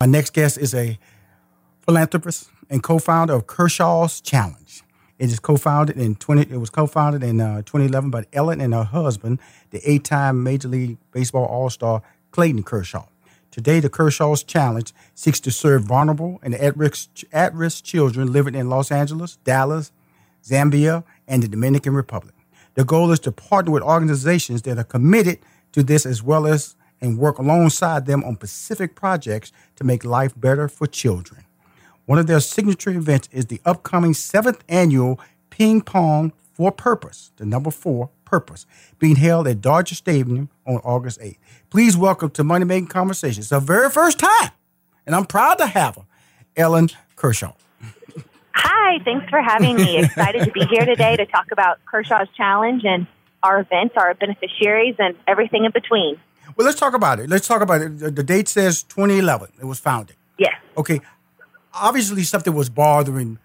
My next guest is a philanthropist and co-founder of Kershaw's Challenge. It is co-founded in 20. It was co-founded in uh, 2011 by Ellen and her husband, the eight-time Major League Baseball All-Star Clayton Kershaw. Today, the Kershaw's Challenge seeks to serve vulnerable and at-risk, at-risk children living in Los Angeles, Dallas, Zambia, and the Dominican Republic. The goal is to partner with organizations that are committed to this as well as and work alongside them on specific projects to make life better for children. One of their signature events is the upcoming seventh annual Ping Pong for Purpose, the number four purpose, being held at Dodger Stadium on August 8th. Please welcome to Money Making Conversations, the very first time, and I'm proud to have her, Ellen Kershaw. Hi, thanks for having me. Excited to be here today to talk about Kershaw's Challenge and our events, our beneficiaries, and everything in between. Well, let's talk about it. Let's talk about it. The date says 2011. It was founded. Yes. Okay. Obviously, something was bothering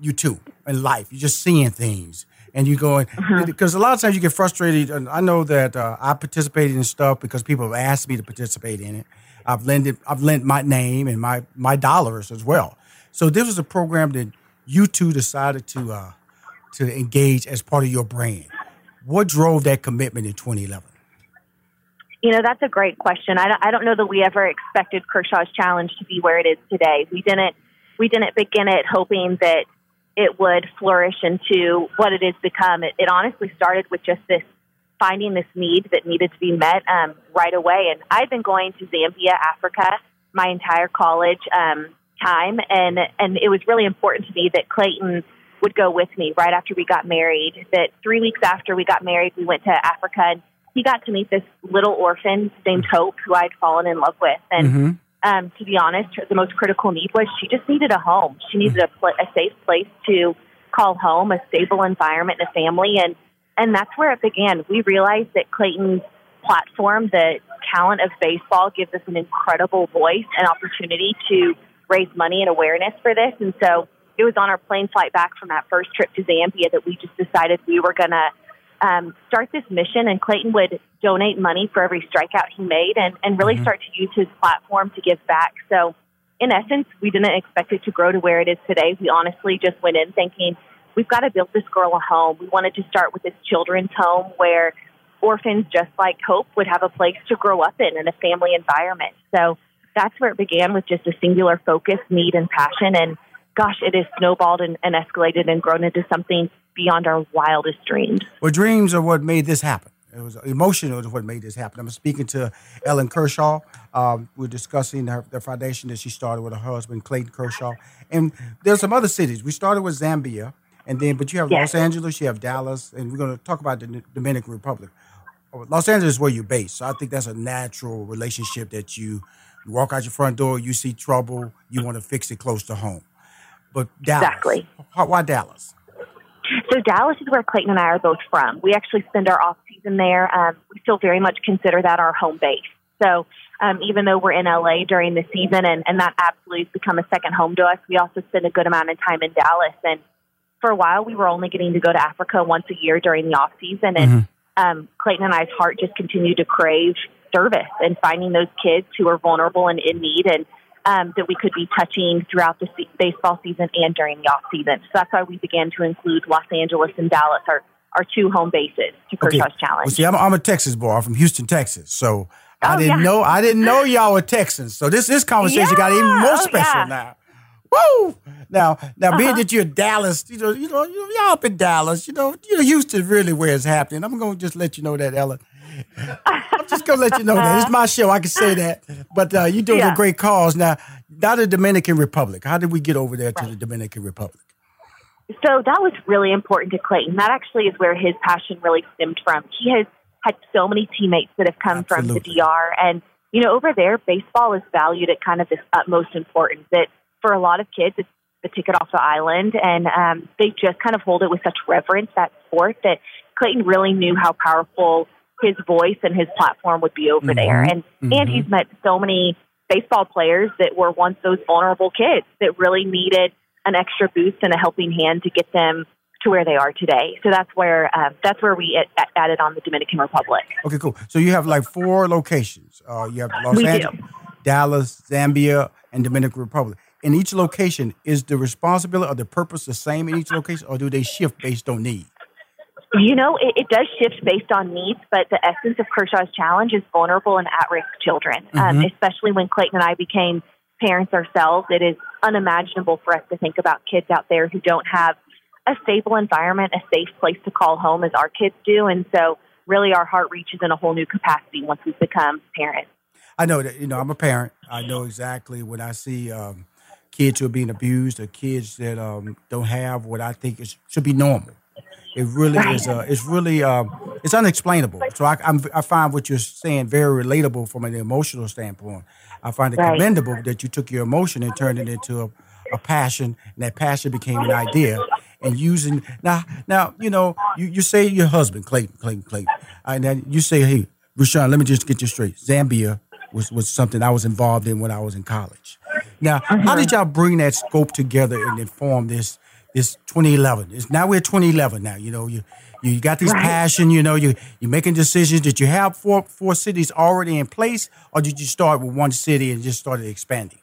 you too in life. You're just seeing things, and you're going because a lot of times you get frustrated. And I know that uh, I participated in stuff because people have asked me to participate in it. I've lent I've lent my name and my my dollars as well. So this was a program that you two decided to uh, to engage as part of your brand. What drove that commitment in 2011? You know, that's a great question. I don't, I don't know that we ever expected Kershaw's challenge to be where it is today. We didn't we didn't begin it hoping that it would flourish into what it has become. It, it honestly started with just this finding this need that needed to be met um, right away. And I've been going to Zambia, Africa, my entire college um, time, and and it was really important to me that Clayton would go with me right after we got married. That three weeks after we got married, we went to Africa and he got to meet this little orphan named Hope, who I'd fallen in love with. And mm-hmm. um, to be honest, the most critical need was she just needed a home. She needed a, pl- a safe place to call home, a stable environment, and a family. And and that's where it began. We realized that Clayton's platform, the talent of baseball, gives us an incredible voice and opportunity to raise money and awareness for this. And so it was on our plane flight back from that first trip to Zambia that we just decided we were going to um, start this mission, and Clayton would donate money for every strikeout he made and, and really mm-hmm. start to use his platform to give back. So, in essence, we didn't expect it to grow to where it is today. We honestly just went in thinking, we've got to build this girl a home. We wanted to start with this children's home where orphans, just like Hope, would have a place to grow up in and a family environment. So, that's where it began with just a singular focus, need, and passion. And gosh, it has snowballed and, and escalated and grown into something beyond our wildest dreams. Well, dreams are what made this happen. It was emotional was what made this happen. I'm speaking to Ellen Kershaw. Um, we're discussing her, the foundation that she started with her husband Clayton Kershaw, and there's some other cities. We started with Zambia, and then but you have yes. Los Angeles, you have Dallas, and we're going to talk about the Dominican Republic. Los Angeles is where you're based, so I think that's a natural relationship that you, you walk out your front door, you see trouble, you want to fix it close to home. But Dallas, exactly. Why Dallas? So Dallas is where Clayton and I are both from. We actually spend our off season there. Um, we still very much consider that our home base. So um, even though we're in LA during the season and, and that absolutely has become a second home to us, we also spend a good amount of time in Dallas. And for a while, we were only getting to go to Africa once a year during the off season. And mm-hmm. um, Clayton and I's heart just continued to crave service and finding those kids who are vulnerable and in need and um, that we could be touching throughout the se- baseball season and during the off season. So that's why we began to include Los Angeles and Dallas, our, our two home bases to Kershaw's okay. Challenge. Well, see, I'm, I'm, a Texas boy. I'm from Houston, Texas. So oh, I didn't yeah. know I didn't know y'all were Texans. So this this conversation yeah. got even more oh, special yeah. now. Woo! Now, now, uh-huh. being that you're Dallas, you know, you know, y'all up in Dallas, you know, you know, Houston really where it's happening. I'm gonna just let you know that, Ellen. I'm just gonna let you know that it's my show. I can say that, but uh, you're doing yeah. a great cause now. Now the Dominican Republic. How did we get over there to the Dominican Republic? So that was really important to Clayton. That actually is where his passion really stemmed from. He has had so many teammates that have come Absolutely. from the DR, and you know, over there, baseball is valued at kind of this utmost importance. That for a lot of kids, it's the ticket off the island, and um, they just kind of hold it with such reverence that sport that Clayton really knew how powerful his voice and his platform would be over mm-hmm. there. And mm-hmm. and he's met so many baseball players that were once those vulnerable kids that really needed an extra boost and a helping hand to get them to where they are today. So that's where um, that's where we added on the Dominican Republic. Okay, cool. So you have like four locations. Uh, you have Los we Angeles, do. Dallas, Zambia, and Dominican Republic. In each location, is the responsibility or the purpose the same in each location, or do they shift based on need? You know, it, it does shift based on needs, but the essence of Kershaw's challenge is vulnerable and at risk children, um, mm-hmm. um, especially when Clayton and I became parents ourselves. It is unimaginable for us to think about kids out there who don't have a stable environment, a safe place to call home as our kids do. And so, really, our heart reaches in a whole new capacity once we become parents. I know that, you know, I'm a parent. I know exactly when I see um, kids who are being abused or kids that um, don't have what I think is, should be normal. It really is. Uh, it's really um, it's unexplainable. So I, I'm, i find what you're saying very relatable from an emotional standpoint. I find it right. commendable that you took your emotion and turned it into a, a passion, and that passion became an idea. And using now, now you know you, you say your husband Clayton, Clayton, Clayton, and then you say, hey, Rushion, let me just get you straight. Zambia was was something I was involved in when I was in college. Now, mm-hmm. how did y'all bring that scope together and inform this it's 2011. It's now we're 2011 now. You know, you you got this right. passion. You know, you you're making decisions. Did you have four four cities already in place, or did you start with one city and just started expanding?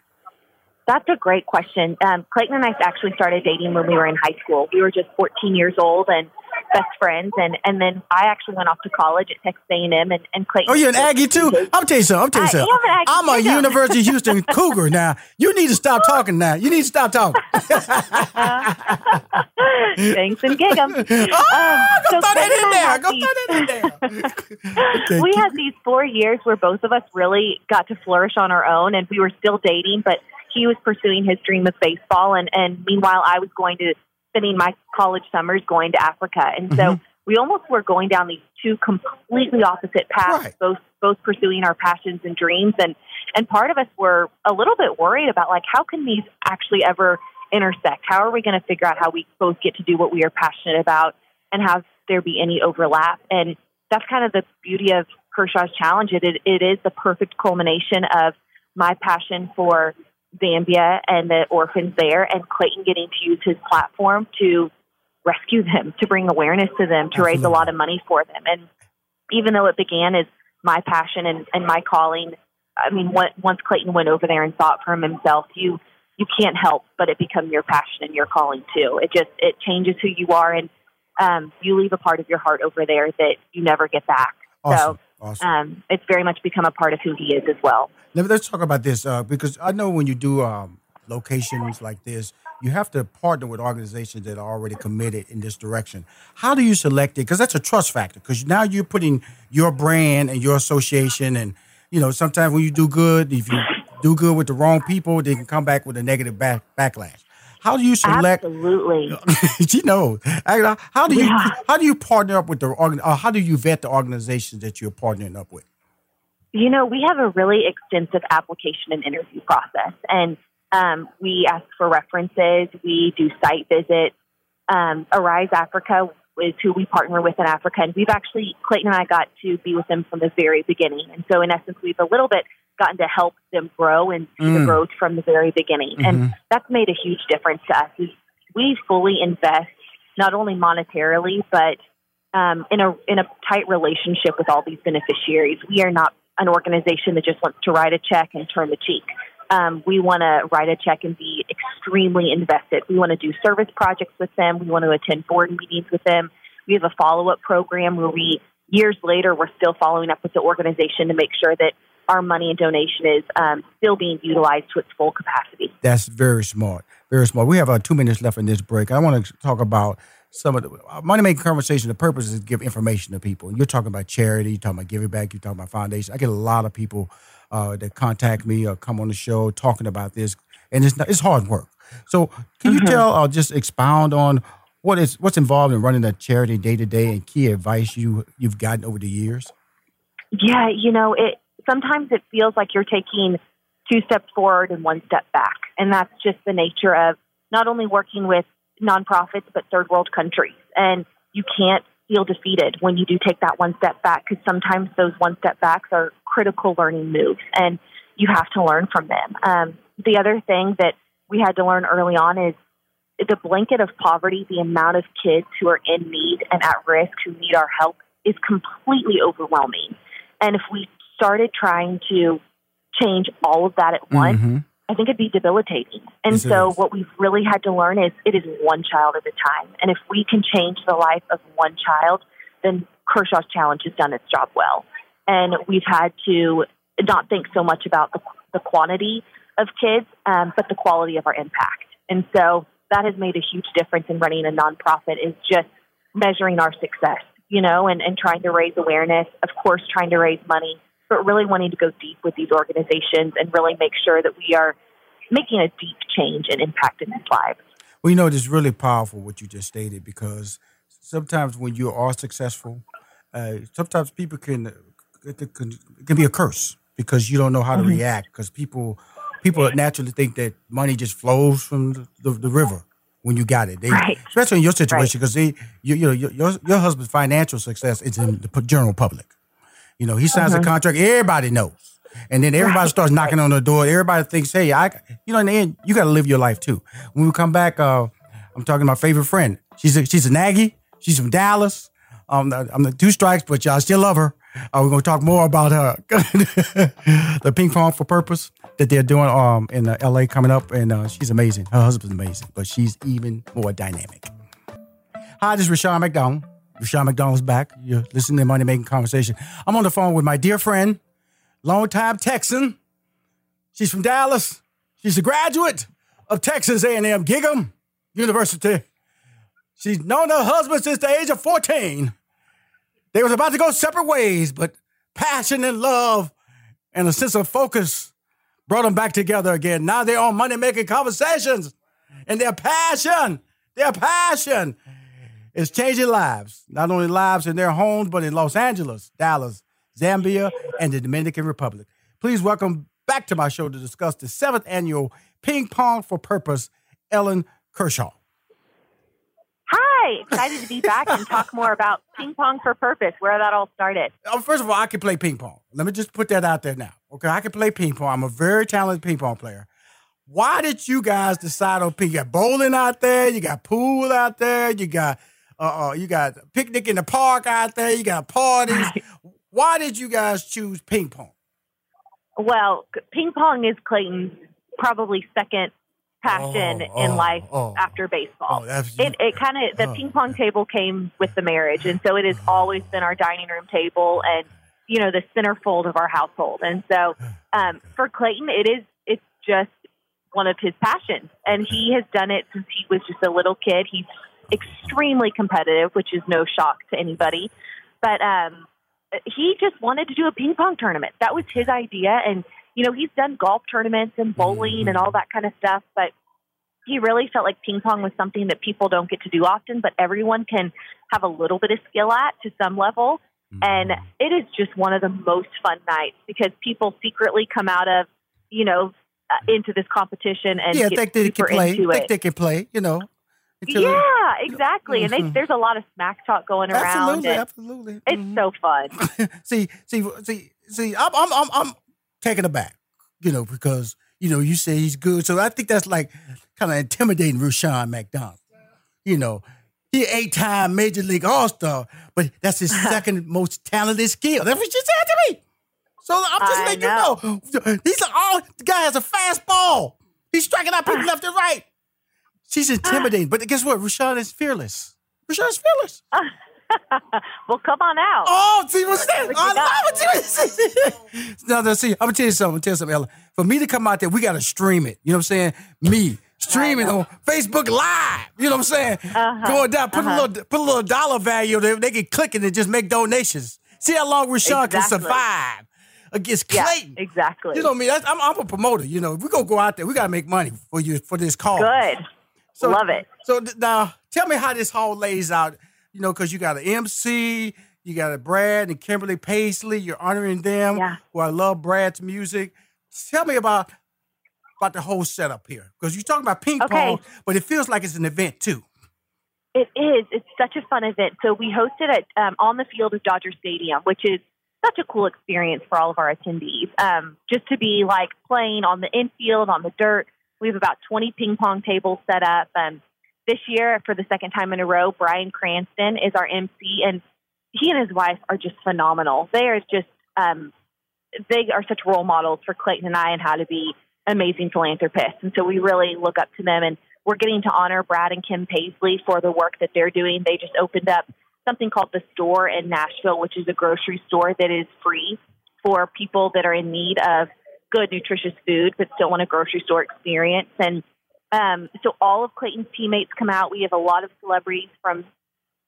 That's a great question. Um, Clayton and I actually started dating when we were in high school. We were just 14 years old, and best friends, and and then I actually went off to college at Texas A&M and, and Clayton. Oh, you're an Aggie too. I'm tell you something. I'm tell you something. I'm a University of Houston Cougar now. You need to stop talking now. You need to stop talking. Thanks and gig 'em. Oh, um, go so throw that in there. Go throw that in there. okay. We had these four years where both of us really got to flourish on our own, and we were still dating, but he was pursuing his dream of baseball, and and meanwhile I was going to spending my college summers going to Africa. And so mm-hmm. we almost were going down these two completely opposite paths, right. both both pursuing our passions and dreams. And and part of us were a little bit worried about like how can these actually ever intersect? How are we going to figure out how we both get to do what we are passionate about and have there be any overlap? And that's kind of the beauty of Kershaw's challenge. It, it is the perfect culmination of my passion for Zambia and the orphans there, and Clayton getting to use his platform to rescue them, to bring awareness to them, to Absolutely. raise a lot of money for them. And even though it began as my passion and, and my calling, I mean, what, once Clayton went over there and saw it for himself, you you can't help but it become your passion and your calling too. It just it changes who you are, and um, you leave a part of your heart over there that you never get back. Awesome. So Awesome. Um, it's very much become a part of who he is as well. Let, us talk about this uh, because I know when you do um, locations like this, you have to partner with organizations that are already committed in this direction. How do you select it? Because that's a trust factor. Because now you're putting your brand and your association, and you know sometimes when you do good, if you do good with the wrong people, they can come back with a negative back, backlash. How do you select? Absolutely. you know, how do you yeah. how do you partner up with the organ? Or how do you vet the organizations that you're partnering up with? You know, we have a really extensive application and interview process, and um, we ask for references. We do site visits. Um, Arise Africa is who we partner with in Africa, and we've actually Clayton and I got to be with them from the very beginning, and so in essence, we've a little bit gotten to help them grow and see mm. the growth from the very beginning. Mm-hmm. And that's made a huge difference to us. Is we fully invest not only monetarily, but um, in a in a tight relationship with all these beneficiaries. We are not an organization that just wants to write a check and turn the cheek. Um, we want to write a check and be extremely invested. We want to do service projects with them. We want to attend board meetings with them. We have a follow up program where we, years later, we're still following up with the organization to make sure that our money and donation is um, still being utilized to its full capacity. That's very smart. Very smart. We have uh, two minutes left in this break. I want to talk about some of the uh, money making conversation. The purpose is to give information to people. You're talking about charity. You're talking about giving back. You're talking about foundation. I get a lot of people uh, that contact me or come on the show talking about this, and it's not, it's hard work. So, can you mm-hmm. tell or uh, just expound on what is what's involved in running a charity day to day and key advice you you've gotten over the years? Yeah, you know it sometimes it feels like you're taking two steps forward and one step back. And that's just the nature of not only working with nonprofits, but third world countries. And you can't feel defeated when you do take that one step back because sometimes those one step backs are critical learning moves and you have to learn from them. Um, the other thing that we had to learn early on is the blanket of poverty, the amount of kids who are in need and at risk who need our help is completely overwhelming. And if we started trying to change all of that at once, mm-hmm. I think it'd be debilitating. And Yes, so what we've really had to learn is it is one child at a time. And if we can change the life of one child, then Kershaw's challenge has done its job well. And we've had to not think so much about the, the quantity of kids, um, but the quality of our impact. And so that has made a huge difference in running a nonprofit is just measuring our success, you know, and, and trying to raise awareness, of course, trying to raise money, but really wanting to go deep with these organizations and really make sure that we are making a deep change and impact in these lives. Well, you know, it's really powerful what you just stated because sometimes when you are successful, uh, sometimes people can it can, it can be a curse because you don't know how to react because people people naturally think that money just flows from the, the, the river when you got it. They, Right. Especially in your situation because they you, you know your, your your husband's financial success is in the general public. You know, he signs a contract, everybody knows. And then everybody Right, starts knocking on the door. Everybody thinks, hey, I, you know, in the end, you got to live your life too. When we come back, uh, I'm talking to my favorite friend. She's a, she's an Aggie. She's from Dallas. Um, I'm the two strikes, but y'all still love her. Uh, we're going to talk more about her, the ping pong for purpose that they're doing um, in uh, LA coming up. And uh, she's amazing. Her husband's amazing, but she's even more dynamic. Hi, this is Rushion McDonald. Rushion McDonald's back. You're listening to Money Making Conversation. I'm on the phone with my dear friend, longtime Texan. She's from Dallas. She's a graduate of Texas A&M Gig'em University. She's known her husband since the age of 14. They was about to go separate ways, but passion and love and a sense of focus brought them back together again. Now they're on money making conversations, and their passion, their passion is changing lives. Not only lives in their homes, but in Los Angeles, Dallas, Zambia, and the Dominican Republic. Please welcome back to my show to discuss the seventh annual Ping Pong for Purpose, Ellen Kershaw. Hi, excited to be back and talk more about ping pong for purpose, where that all started. Uh, First of all, I can play ping pong. Let me just put that out there now. Okay, I can play ping pong. I'm a very talented ping pong player. Why did you guys decide on ping? You got bowling out there, you got pool out there, you got uh, uh you got picnic in the park out there, you got parties. Why did you guys choose ping pong? Well, ping pong is Clayton's probably second passion Oh, in oh, life oh. after baseball. Oh, it it kind of the oh. ping pong table came with the marriage, and so it has always been our dining room table and you know the centerfold of our household. And so um, for Clayton, it is it's just one of his passions, and he has done it since he was just a little kid. He's extremely competitive, which is no shock to anybody, but um, he just wanted to do a ping pong tournament. That was his idea, and you know he's done golf tournaments and bowling and all that kind of stuff, but he really felt like ping pong was something that people don't get to do often, but everyone can have a little bit of skill at to some level. And it is just one of the most fun nights because people secretly come out of, you know, uh, into this competition and yeah, get think they can play. into Think it. they can play. You know. Yeah, exactly. And they, Mhm. there's a lot of smack talk going around. Absolutely, absolutely. It's Mhm. so fun. see, see, see, see. I'm, I'm, I'm, I'm taken aback, you know, because you know you say he's good, so I think that's like kind of intimidating Rushion McDonald. You know, he eight-time Major League All Star, but that's his second most talented skill. That's what you said to me. So I'm just I letting you know, he's like, oh, the guy has a fastball. He's striking out people ah. left and right. She's ah. intimidating, but guess what? Rushion is fearless. Rushion is fearless. well, come on out. Oh, see what's that? I love it. no, no, see, I'm gonna tell you something. I'm gonna tell you something, Ella. For me to come out there, we gotta stream it. You know what I'm saying? Me streaming on Facebook Live. You know what I'm saying? Uh-huh, Going down, put uh-huh. a little, put a little dollar value. there. they can click it and just make donations. See how long Rushion can survive against yeah, Clayton. exactly. You know what I mean? I'm, I'm a promoter. You know, if we gonna go out there, we gotta make money for you for this call. Good. So- Love it. So now, tell me how this all lays out. You know, because you got an MC, you got a Brad and Kimberly Paisley. You're honoring them. Yeah. Who I love Brad's music. Tell me about about the whole setup here, because you're talking about ping Okay. pong, but it feels like it's an event too. It is. It's such a fun event. So we hosted it um, on the field of Dodger Stadium, which is such a cool experience for all of our attendees. Um, just to be like playing on the infield, on the dirt. We have about 20 ping pong tables set up. Um, this year, for the second time in a row, Bryan Cranston is our MC, and he and his wife are just phenomenal. They are just um, they are such role models for Clayton and I and how to be amazing philanthropists. And so we really look up to them. And we're getting to honor Brad and Kim Paisley for the work that they're doing. They just opened up something called the store in Nashville, which is a grocery store that is free for people that are in need of good, nutritious food but still want a grocery store experience. And um, so all of Clayton's teammates come out. We have a lot of celebrities from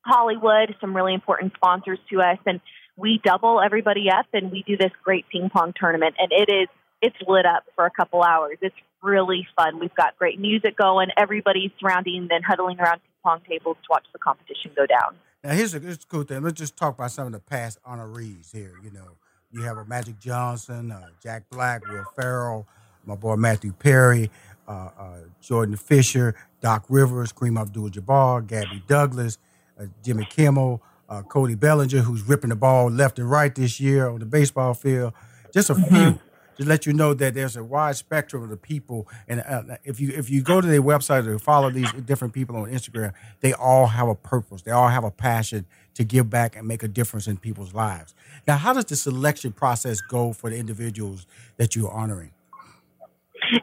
Hollywood, some really important sponsors to us, and we double everybody up and we do this great ping pong tournament. And it is it's lit up for a couple hours. It's really fun. We've got great music going. Everybody's surrounding and huddling around ping pong tables to watch the competition go down. Now here's a, here's a cool thing. Let's just talk about some of the past honorees here. You know, you have a Magic Johnson, uh, Jack Black, Will Ferrell, my boy Matthew Perry, uh, uh, Jordan Fisher, Doc Rivers, Kareem Abdul-Jabbar, Gabby Douglas, uh, Jimmy Kimmel, uh, Cody Bellinger, who's ripping the ball left and right this year on the baseball field. Just a mm-hmm. few to let you know that there's a wide spectrum of the people. And uh, if you if you go to their website or follow these different people on Instagram, they all have a purpose. They all have a passion to give back and make a difference in people's lives. Now, how does the selection process go for the individuals that you're honoring?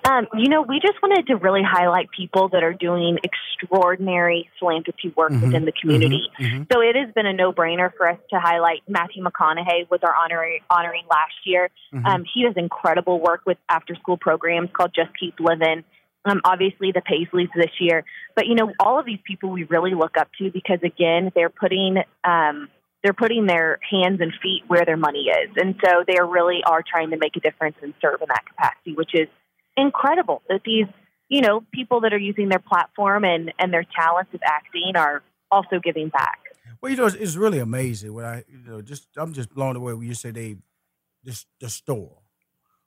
Um, you know, we just wanted to really highlight people that are doing extraordinary philanthropy work mm-hmm, within the community. Mm-hmm, mm-hmm. So it has been a no-brainer for us to highlight Matthew McConaughey with our honoring, honoring last year. Mm-hmm. Um, he does incredible work with after-school programs called Just Keep Living. Um, obviously, the Paisleys this year, but you know, all of these people we really look up to because again, they're putting um, they're putting their hands and feet where their money is, and so they really are trying to make a difference and serve in that capacity, which is incredible that these, you know, people that are using their platform and, and their talents of acting are also giving back. Well, you know, it's, it's really amazing when I, you know, just I'm just blown away when you say they, this the store,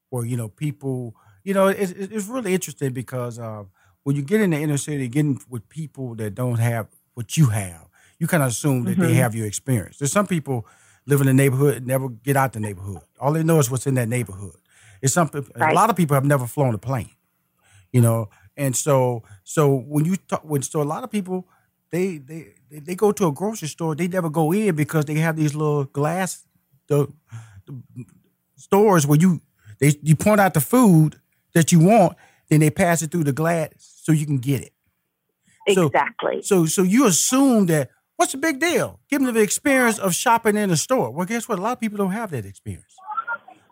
where you know people, you know, it's it's really interesting because uh, when you get in the inner city, getting with people that don't have what you have, you kind of assume that mm-hmm. they have your experience. There's some people live in the neighborhood and never get out the neighborhood. All they know is what's in that neighborhood. It's something right. a lot of people have never flown a plane, you know, and so so when you talk when so a lot of people they they they go to a grocery store they never go in because they have these little glass the, the stores where you they you point out the food that you want then they pass it through the glass so you can get it. Exactly. so so, so you assume that what's the big deal? Give them the experience of shopping in a store. Well guess what? A lot of people don't have that experience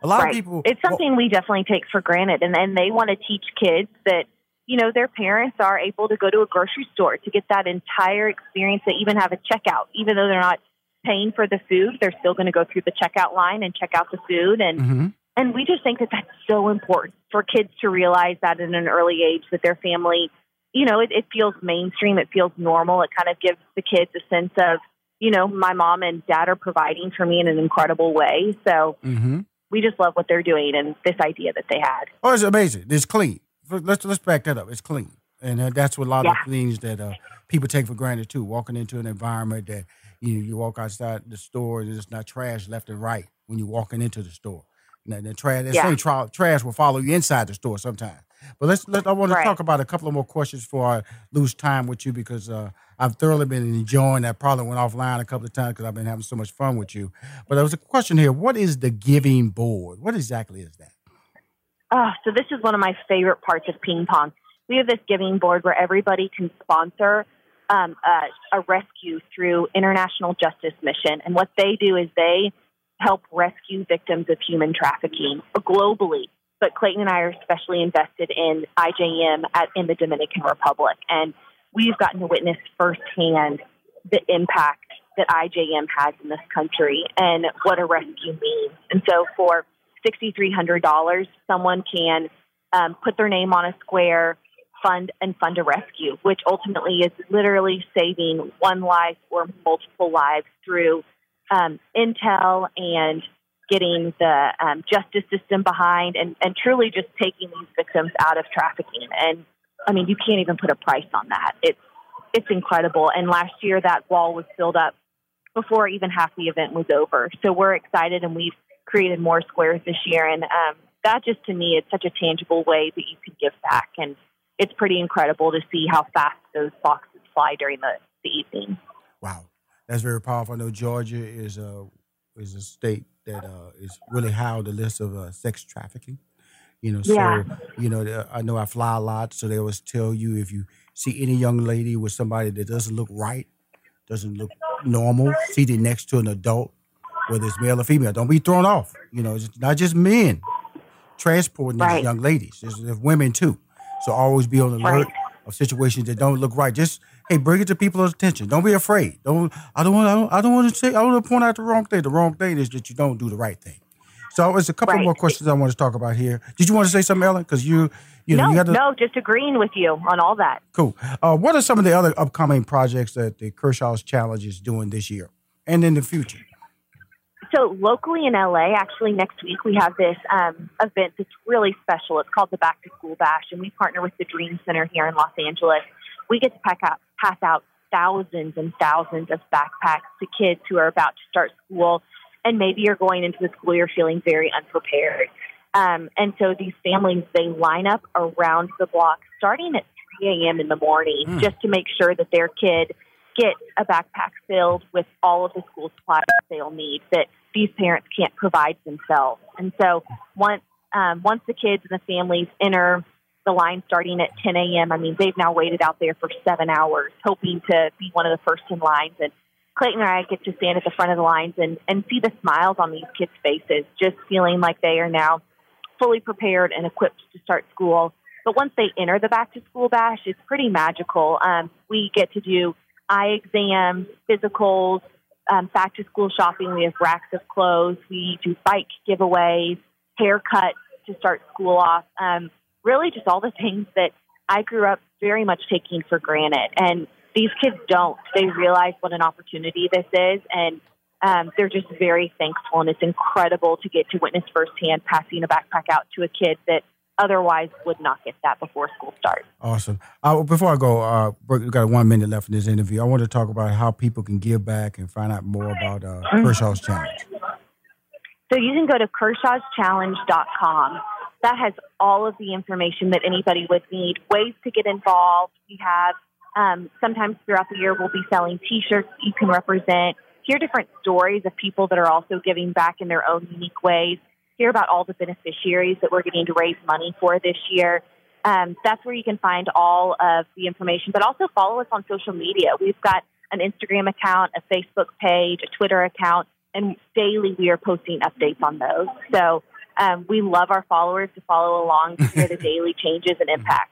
a lot right. of people. It's something well, we definitely take for granted, and then they want to teach kids that you know their parents are able to go to a grocery store to get that entire experience. They even have a checkout, even though they're not paying for the food, they're still going to go through the checkout line and check out the food, and mm-hmm. and we just think that that's so important for kids to realize that at an early age that their family, you know, it, it feels mainstream, it feels normal, it kind of gives the kids a sense of you know, my mom and dad are providing for me in an incredible way. So mm-hmm we just love what they're doing and this idea that they had. Oh, it's amazing. It's clean. Let's let's back that up. It's clean, and uh, that's what a lot yeah. of things that uh, people take for granted too. Walking into an environment that you know, you walk outside the store and there's not trash left and right when you're walking into the store. And the trash, yeah. tra- trash will follow you inside the store sometimes. But let's let I want to talk about a couple of more questions before I lose time with you because uh, I've thoroughly been enjoying that. Probably went offline a couple of times because I've been having so much fun with you. But there was a question here: What is the Giving Board? What exactly is that? Oh, so this is one of my favorite parts of ping pong. We have this giving board where everybody can sponsor um, a, a rescue through International Justice Mission, and what they do is they help rescue victims of human trafficking globally but Clayton and I are especially invested in IJM at, in the Dominican Republic. And we've gotten to witness firsthand the impact that IJM has in this country and what a rescue means. And so for $6,300, someone can um, put their name on a square, fund and fund a rescue, which ultimately is literally saving one life or multiple lives through um, intel and getting the um, justice system behind and, and truly just taking these victims out of trafficking. And I mean, you can't even put a price on that. It's it's incredible. And last year, that wall was filled up before even half the event was over. So we're excited, and we've created more squares this year. And um, that just to me, it's such a tangible way that you can give back, and it's pretty incredible to see how fast those boxes fly during the, the evening. Wow, that's very powerful. I know Georgia is a is a state that uh, is really high on the list of uh, sex trafficking. You know, so Yeah. you know, I know I fly a lot, so they always tell you if you see any young lady with somebody that doesn't look right, doesn't look normal, seated next to an adult, whether it's male or female, don't be thrown off. You know, it's not just men transporting these young ladies. There's, there's women too. So always be on alert Right. of situations that don't look right. Just hey, bring it to people's attention. Don't be afraid. Don't I don't want I don't, I don't want to say I want to point out the wrong thing. The wrong thing is that you don't do the right thing. So there's a couple Right. more questions I want to talk about here. Did you want to say something, Ellen? Because you you know no, you got to no, just agreeing with you on all that. cool. Uh, what are some of the other upcoming projects that the Kershaw's Challenge is doing this year and in the future? So locally in LA, actually next week we have this um, event that's really special. It's called the Back to School Bash, and we partner with the Dream Center here in Los Angeles. We get to pack out, pass out thousands and thousands of backpacks to kids who are about to start school, and maybe you're going into the school year feeling very unprepared. Um, and so these families they line up around the block starting at 3 a.m. in the morning Mm. just to make sure that their kid gets a backpack filled with all of the school supplies they'll need that these parents can't provide themselves. And so once um, once the kids and the families enter the line starting at 10 a.m., I mean they've now waited out there for seven hours, hoping to be one of the first in lines. And Clayton and I get to stand at the front of the lines and, and see the smiles on these kids' faces, just feeling like they are now fully prepared and equipped to start school. But once they enter the back to school bash, it's pretty magical. Um, we get to do eye exams, physicals, um, back to school shopping. We have racks of clothes. We do bike giveaways, haircuts to start school off. Um, really, just all the things that I grew up very much taking for granted. And these kids don't. They realize what an opportunity this is, and um, they're just very thankful. And it's incredible to get to witness firsthand passing a backpack out to a kid that otherwise would not get that before school starts. Awesome. Uh, before I go, uh, we've got one minute left in this interview. I want to talk about how people can give back and find out more about uh, Kershaw's Challenge. So you can go to kershawschallenge.com. That has all of the information that anybody would need, ways to get involved. We have um, sometimes throughout the year we'll be selling T-shirts you can represent. Hear different stories of people that are also giving back in their own unique ways. Hear about all the beneficiaries that we're getting to raise money for this year. Um, that's where you can find all of the information, but also follow us on social media. We've got an Instagram account, a Facebook page, a Twitter account, and daily we are posting updates on those. So um, we love our followers to follow along to hear the daily changes and impact.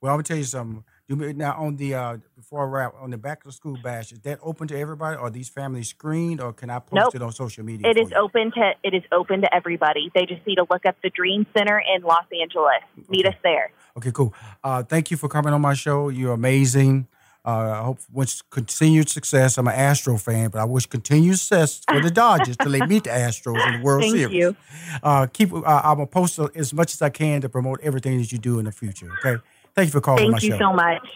Well, I'm gonna tell you something. Do Now, on the uh, before I wrap on the back to school bash, is that open to everybody? Are these families screened, or can I post Nope. it on social media? It for you? open to it is open to everybody. They just need to look up the Dream Center in Los Angeles. Meet us there. Okay, cool. Uh, thank you for coming on my show. You're amazing. Uh, I hope wish continued success. I'm an Astro fan, but I wish continued success for the Dodgers till they meet the Astros in the World Thank Series. you. Uh, keep. Uh, I'm gonna post as much as I can to promote everything that you do in the future. Okay. Thank you for calling my Thank you so much.